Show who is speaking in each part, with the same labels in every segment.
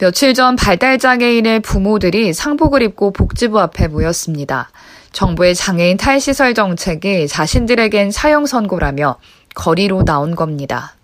Speaker 1: 며칠 전 발달장애인의 부모들이 상복을 입고 복지부 앞에 모였습니다. 정부의 장애인 탈시설 정책이 자신들에겐 사형 선고라며 거리로 나온 겁니다.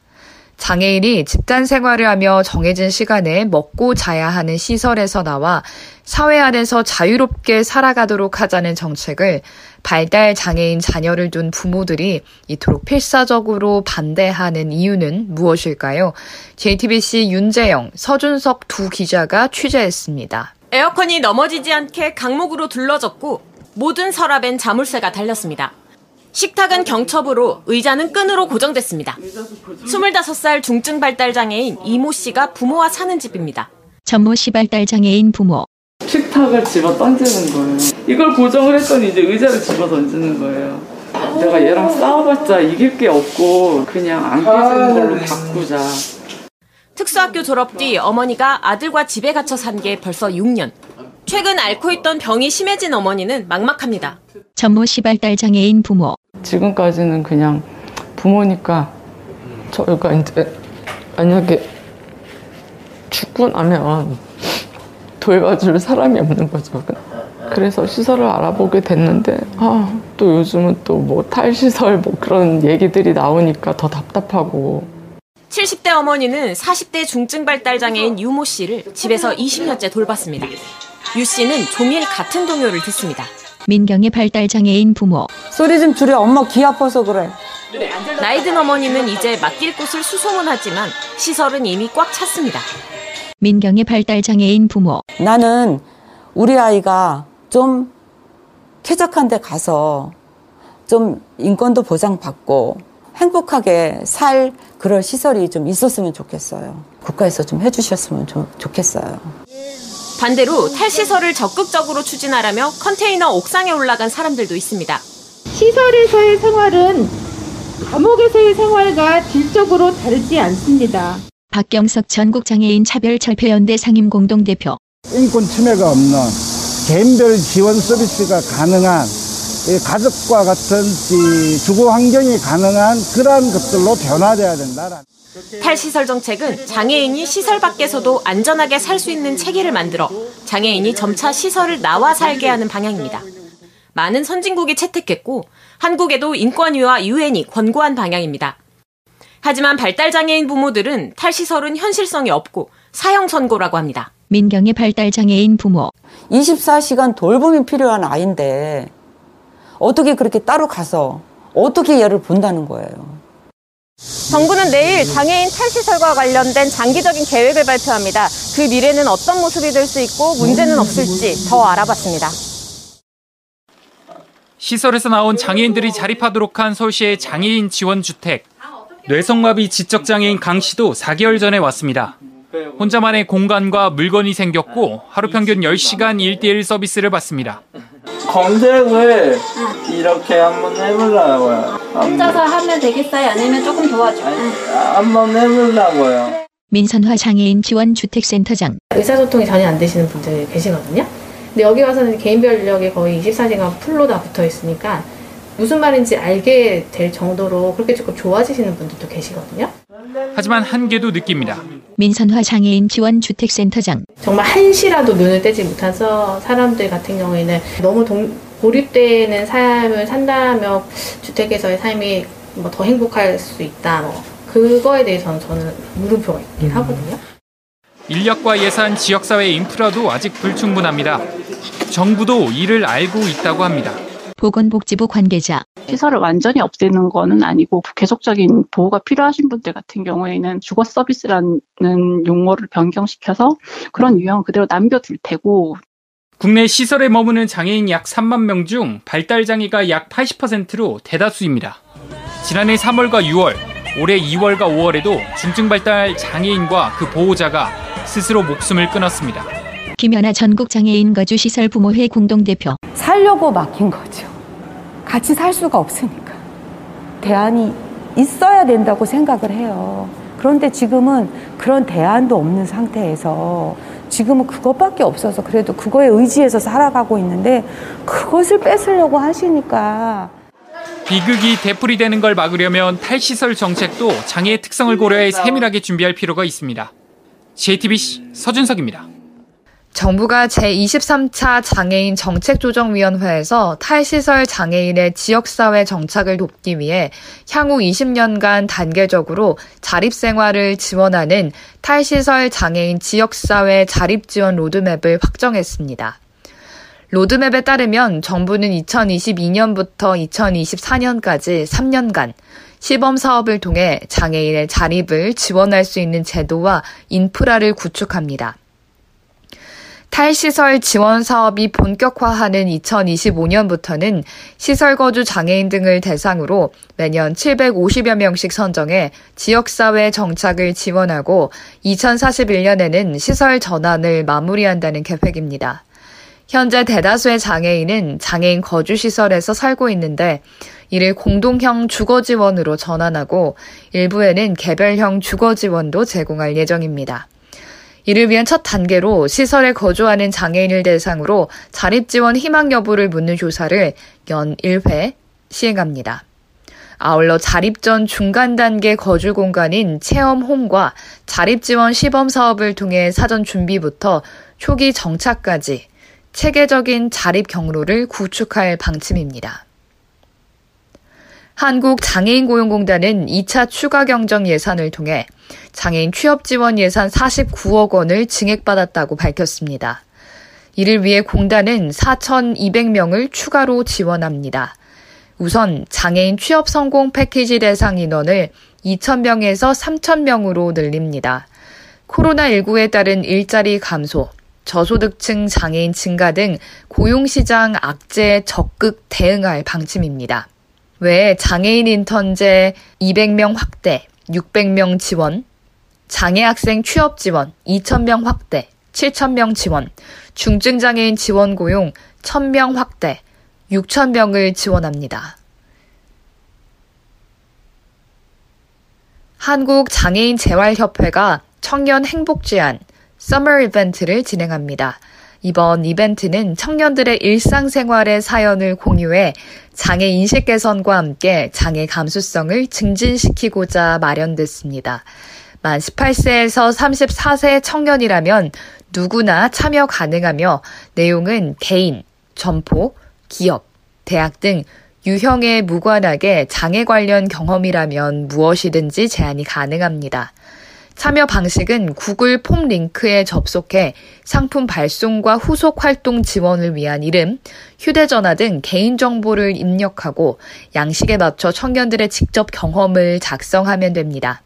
Speaker 1: 장애인이 집단 생활을 하며 정해진 시간에 먹고 자야 하는 시설에서 나와 사회 안에서 자유롭게 살아가도록 하자는 정책을 발달 장애인 자녀를 둔 부모들이 이토록 필사적으로 반대하는 이유는 무엇일까요? JTBC 윤재영, 서준석 두 기자가 취재했습니다.
Speaker 2: 에어컨이 넘어지지 않게 강목으로 둘러졌고 모든 서랍엔 자물쇠가 달렸습니다. 식탁은 경첩으로 의자는 끈으로 고정됐습니다. 25살 중증 발달 장애인 이모 씨가 부모와 사는 집입니다.
Speaker 3: 전모 씨 발달 장애인 부모.
Speaker 4: 식탁을 집어 던지는 거예요. 이걸 고정을 했더니 이제 의자를 집어 던지는 거예요. 내가 얘랑 싸워봤자 이길 게 없고 그냥 안 깨지는 걸로 바꾸자.
Speaker 2: 특수학교 졸업 뒤 어머니가 아들과 집에 갇혀 산 게 벌써 6년. 최근 앓고 있던 병이 심해진 어머니는 막막합니다.
Speaker 3: 전모 씨 발달 장애인 부모.
Speaker 4: 지금까지는 그냥 부모니까 저희가 이제 만약에 죽고 나면 돌봐줄 사람이 없는 거죠. 그래서 시설을 알아보게 됐는데 아, 또 요즘은 또 뭐 탈시설 뭐 그런 얘기들이 나오니까 더 답답하고
Speaker 2: 70대 어머니는 40대 중증 발달 장애인 유모 씨를 집에서 20년째 돌봤습니다. 유 씨는 종일 같은 동요를 듣습니다.
Speaker 3: 민경의 발달 장애인 부모.
Speaker 5: 소리 좀 줄여. 엄마 귀 아파서 그래.
Speaker 2: 나이 든 어머니는 이제 맡길 곳을 수소문하지만 시설은 이미 꽉 찼습니다.
Speaker 3: 민경의 발달 장애인 부모.
Speaker 5: 나는 우리 아이가 좀 쾌적한 데 가서 좀 인권도 보장받고 행복하게 살 그럴 시설이 좀 있었으면 좋겠어요. 국가에서 좀 해주셨으면 좀 좋겠어요.
Speaker 2: 반대로 탈시설을 적극적으로 추진하라며 컨테이너 옥상에 올라간 사람들도 있습니다.
Speaker 6: 시설에서의 생활은 감옥에서의 생활과 질적으로 다르지 않습니다.
Speaker 3: 박경석 전국장애인 차별철폐연대 상임공동대표.
Speaker 7: 인권 침해가 없는 개인별 지원 서비스가 가능한 가족과 같은 주거 환경이 가능한 그러한 것들로 변화돼야 된다.
Speaker 2: 탈시설 정책은 장애인이 시설 밖에서도 안전하게 살 수 있는 체계를 만들어 장애인이 점차 시설을 나와 살게 하는 방향입니다. 많은 선진국이 채택했고 한국에도 인권위와 유엔이 권고한 방향입니다. 하지만 발달장애인 부모들은 탈시설은 현실성이 없고 사형 선고라고 합니다.
Speaker 3: 민경의 발달장애인 부모.
Speaker 5: 24시간 돌봄이 필요한 아이인데 어떻게 그렇게 따로 가서 어떻게 얘를 본다는 거예요.
Speaker 2: 정부는 내일 장애인 탈시설과 관련된 장기적인 계획을 발표합니다. 그 미래는 어떤 모습이 될 수 있고 문제는 없을지 더 알아봤습니다.
Speaker 8: 시설에서 나온 장애인들이 자립하도록 한 서울시의 장애인 지원 주택. 뇌성마비 지적장애인 강 씨도 4개월 전에 왔습니다. 혼자만의 공간과 물건이 생겼고 하루 평균 10시간 1대1 서비스를 받습니다.
Speaker 9: 검색을 이렇게 한번 해보려고요.
Speaker 10: 혼자서 하면 되겠어요? 아니면 조금 도와줘?
Speaker 9: 한번 해보려고요.
Speaker 3: 민선화 장애인 지원 주택센터장.
Speaker 11: 의사소통이 전혀 안 되시는 분들이 계시거든요. 근데 여기 와서는 개인별 인력이 거의 24시간 풀로 다 붙어 있으니까 무슨 말인지 알게 될 정도로 그렇게 조금 좋아지시는 분들도 계시거든요.
Speaker 8: 하지만 한계도 느낍니다.
Speaker 3: 민선화 장애인 지원 주택센터장.
Speaker 11: 정말 한시라도 눈을 떼지 못한 사람들 같은 경우에는 너무 동, 고립되는 삶을 산다며 주택에서의 삶이 뭐 더 행복할 수 있다. 뭐 그거에 대해서는 저는 물음표가 있긴 하거든요.
Speaker 8: 인력과 예산, 지역사회 인프라도 아직 불충분합니다. 정부도 이를 알고 있다고 합니다.
Speaker 3: 보건복지부 관계자.
Speaker 12: 시설을 완전히 없애는 거는 아니고 계속적인 보호가 필요하신 분들 같은 경우에는 주거 서비스라는 용어를 변경시켜서 그런 유형을 그대로 남겨둘 테고
Speaker 8: 국내 시설에 머무는 장애인 약 3만 명 중 발달 장애가 약 80%로 대다수입니다. 지난해 3월과 6월, 올해 2월과 5월에도 중증 발달 장애인과 그 보호자가 스스로 목숨을 끊었습니다.
Speaker 3: 김연아 전국 장애인 거주 시설 부모회 공동 대표.
Speaker 5: 살려고 맡긴 거죠. 같이 살 수가 없으니까. 대안이 있어야 된다고 생각을 해요. 그런데 지금은 그런 대안도 없는 상태에서 지금은 그것밖에 없어서 그래도 그거에 의지해서 살아가고 있는데 그것을 뺏으려고 하시니까
Speaker 8: 비극이 되풀이되는 걸 막으려면 탈시설 정책도 장애의 특성을 고려해 세밀하게 준비할 필요가 있습니다. JTBC 서준석입니다.
Speaker 1: 정부가 제23차 장애인 정책조정위원회에서 탈시설 장애인의 지역사회 정착을 돕기 위해 향후 20년간 단계적으로 자립생활을 지원하는 탈시설 장애인 지역사회 자립지원 로드맵을 확정했습니다. 로드맵에 따르면 정부는 2022년부터 2024년까지 3년간 시범 사업을 통해 장애인의 자립을 지원할 수 있는 제도와 인프라를 구축합니다. 탈시설 지원 사업이 본격화하는 2025년부터는 시설 거주 장애인 등을 대상으로 매년 750여 명씩 선정해 지역사회 정착을 지원하고 2041년에는 시설 전환을 마무리한다는 계획입니다. 현재 대다수의 장애인은 장애인 거주시설에서 살고 있는데 이를 공동형 주거 지원으로 전환하고 일부에는 개별형 주거 지원도 제공할 예정입니다. 이를 위한 첫 단계로 시설에 거주하는 장애인을 대상으로 자립 지원 희망 여부를 묻는 조사를 연 1회 시행합니다. 아울러 자립 전 중간 단계 거주 공간인 체험홈과 자립 지원 시범 사업을 통해 사전 준비부터 초기 정착까지 체계적인 자립 경로를 구축할 방침입니다. 한국장애인고용공단은 2차 추가 경정 예산을 통해 장애인 취업 지원 예산 49억 원을 증액받았다고 밝혔습니다. 이를 위해 공단은 4,200명을 추가로 지원합니다. 우선 장애인 취업 성공 패키지 대상 인원을 2,000명에서 3,000명으로 늘립니다. 코로나19에 따른 일자리 감소, 저소득층 장애인 증가 등 고용시장 악재에 적극 대응할 방침입니다. 외에 장애인 인턴제 200명 확대, 600명 지원, 장애학생 취업 지원 2,000명 확대, 7,000명 지원, 중증장애인 지원 고용 1,000명 확대, 6,000명을 지원합니다. 한국장애인재활협회가 청년 행복제안 서머 이벤트를 진행합니다. 이번 이벤트는 청년들의 일상생활의 사연을 공유해 장애 인식 개선과 함께 장애 감수성을 증진시키고자 마련됐습니다. 만 18세에서 34세 청년이라면 누구나 참여 가능하며 내용은 개인, 점포, 기업, 대학 등 유형에 무관하게 장애 관련 경험이라면 무엇이든지 제한이 가능합니다. 참여 방식은 구글 폼 링크에 접속해 상품 발송과 후속 활동 지원을 위한 이름, 휴대전화 등 개인정보를 입력하고 양식에 맞춰 청년들의 직접 경험을 작성하면 됩니다.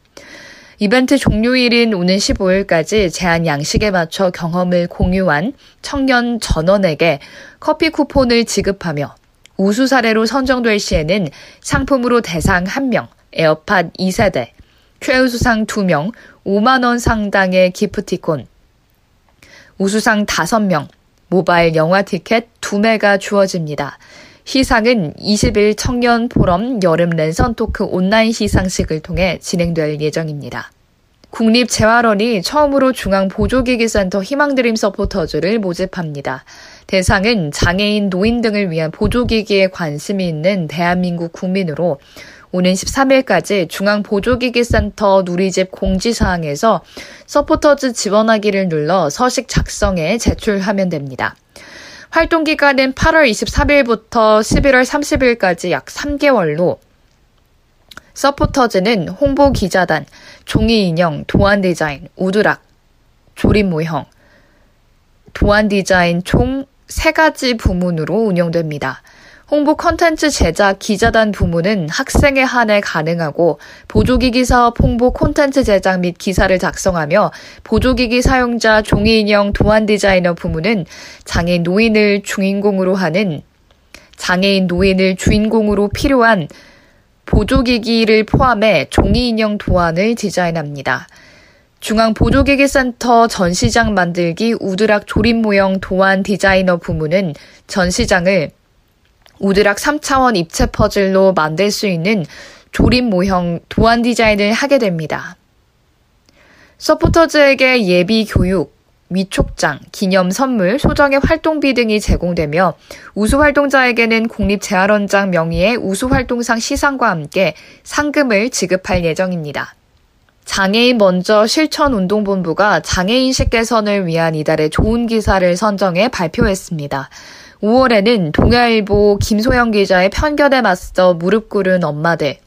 Speaker 1: 이벤트 종료일인 오는 15일까지 제한 양식에 맞춰 경험을 공유한 청년 전원에게 커피 쿠폰을 지급하며 우수 사례로 선정될 시에는 상품으로 대상 1명, 에어팟 2세대, 최우수상 2명, 5만원 상당의 기프티콘, 우수상 5명, 모바일 영화 티켓 2매가 주어집니다. 시상은 20일 청년 포럼 여름 랜선 토크 온라인 시상식을 통해 진행될 예정입니다. 국립재활원이 처음으로 중앙보조기기센터 희망드림 서포터즈를 모집합니다. 대상은 장애인, 노인 등을 위한 보조기기에 관심이 있는 대한민국 국민으로 오는 13일까지 중앙보조기기센터 누리집 공지사항에서 서포터즈 지원하기를 눌러 서식 작성해 제출하면 됩니다. 활동 기간은 8월 23일부터 11월 30일까지 약 3개월로 서포터즈는 홍보 기자단, 종이 인형, 도안 디자인, 우드락, 조립 모형, 도안 디자인 총 3가지 부문으로 운영됩니다. 홍보 컨텐츠 제작 기자단 부문은 학생에 한해 가능하고 보조기기 사업 홍보 콘텐츠 제작 및 기사를 작성하며 보조기기 사용자 종이인형 도안 디자이너 부문은 장애인 노인을 주인공으로 하는 장애인 노인을 주인공으로 필요한 보조기기를 포함해 종이인형 도안을 디자인합니다. 중앙보조기기센터 전시장 만들기 우드락 조립 모형 도안 디자이너 부문은 전시장을 우드락 3차원 입체 퍼즐로 만들 수 있는 조립 모형 도안 디자인을 하게 됩니다. 서포터즈에게 예비 교육, 위촉장, 기념 선물, 소정의 활동비 등이 제공되며 우수 활동자에게는 국립재활원장 명의의 우수 활동상 시상과 함께 상금을 지급할 예정입니다. 장애인 먼저 실천운동본부가 장애인식 개선을 위한 이달의 좋은 기사를 선정해 발표했습니다. 5월에는 동아일보 김소영 기자의 편견에 맞서 무릎 꿇은 엄마 들,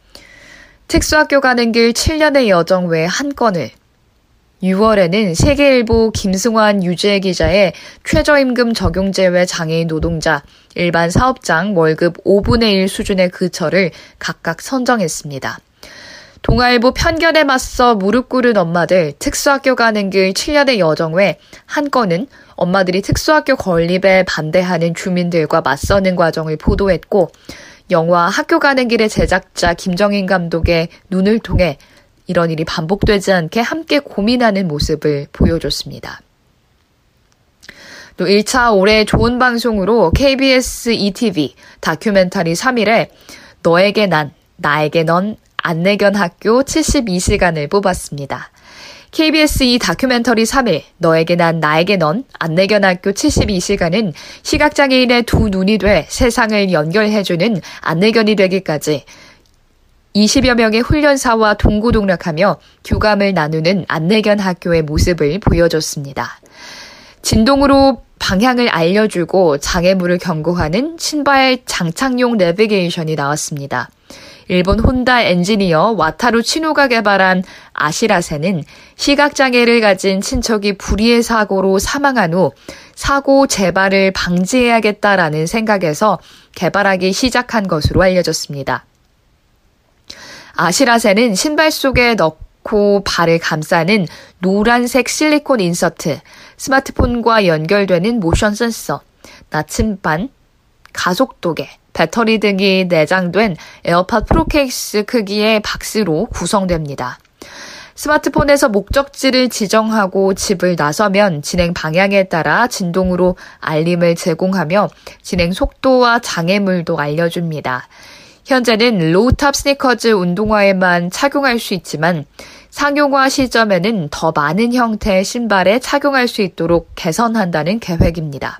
Speaker 1: 특수학교 가는 길 7년의 여정 외 한 건을, 6월에는 세계일보 김승환 유재 기자의 최저임금 적용 제외 장애인 노동자, 일반 사업장 월급 5분의 1 수준의 그 처를 각각 선정했습니다. 동아일보 편견에 맞서 무릎 꿇은 엄마들 특수학교 가는 길 7년의 여정 외 한 건은 엄마들이 특수학교 건립에 반대하는 주민들과 맞서는 과정을 보도했고 영화 학교 가는 길의 제작자 김정인 감독의 눈을 통해 이런 일이 반복되지 않게 함께 고민하는 모습을 보여줬습니다. 또 1차 올해 좋은 방송으로 KBS ETV 다큐멘터리 3일에 너에게 난, 나에게 넌 안내견 학교 72시간을 뽑았습니다. KBS 이 다큐멘터리 3일, 너에게 난 나에게 넌 안내견 학교 72시간은 시각장애인의 두 눈이 돼 세상을 연결해주는 안내견이 되기까지 20여 명의 훈련사와 동고동락하며 교감을 나누는 안내견 학교의 모습을 보여줬습니다. 진동으로 방향을 알려주고 장애물을 경고하는 신발 장착용 내비게이션이 나왔습니다. 일본 혼다 엔지니어 와타루 치노가 개발한 아시라세는 시각장애를 가진 친척이 불의의 사고로 사망한 후 사고 재발을 방지해야겠다라는 생각에서 개발하기 시작한 것으로 알려졌습니다. 아시라세는 신발 속에 넣고 발을 감싸는 노란색 실리콘 인서트, 스마트폰과 연결되는 모션 센서, 나침반, 가속도계, 배터리 등이 내장된 에어팟 프로 케이스 크기의 박스로 구성됩니다. 스마트폰에서 목적지를 지정하고 집을 나서면 진행 방향에 따라 진동으로 알림을 제공하며 진행 속도와 장애물도 알려줍니다. 현재는 low-top 스니커즈 운동화에만 착용할 수 있지만 상용화 시점에는 더 많은 형태의 신발에 착용할 수 있도록 개선한다는 계획입니다.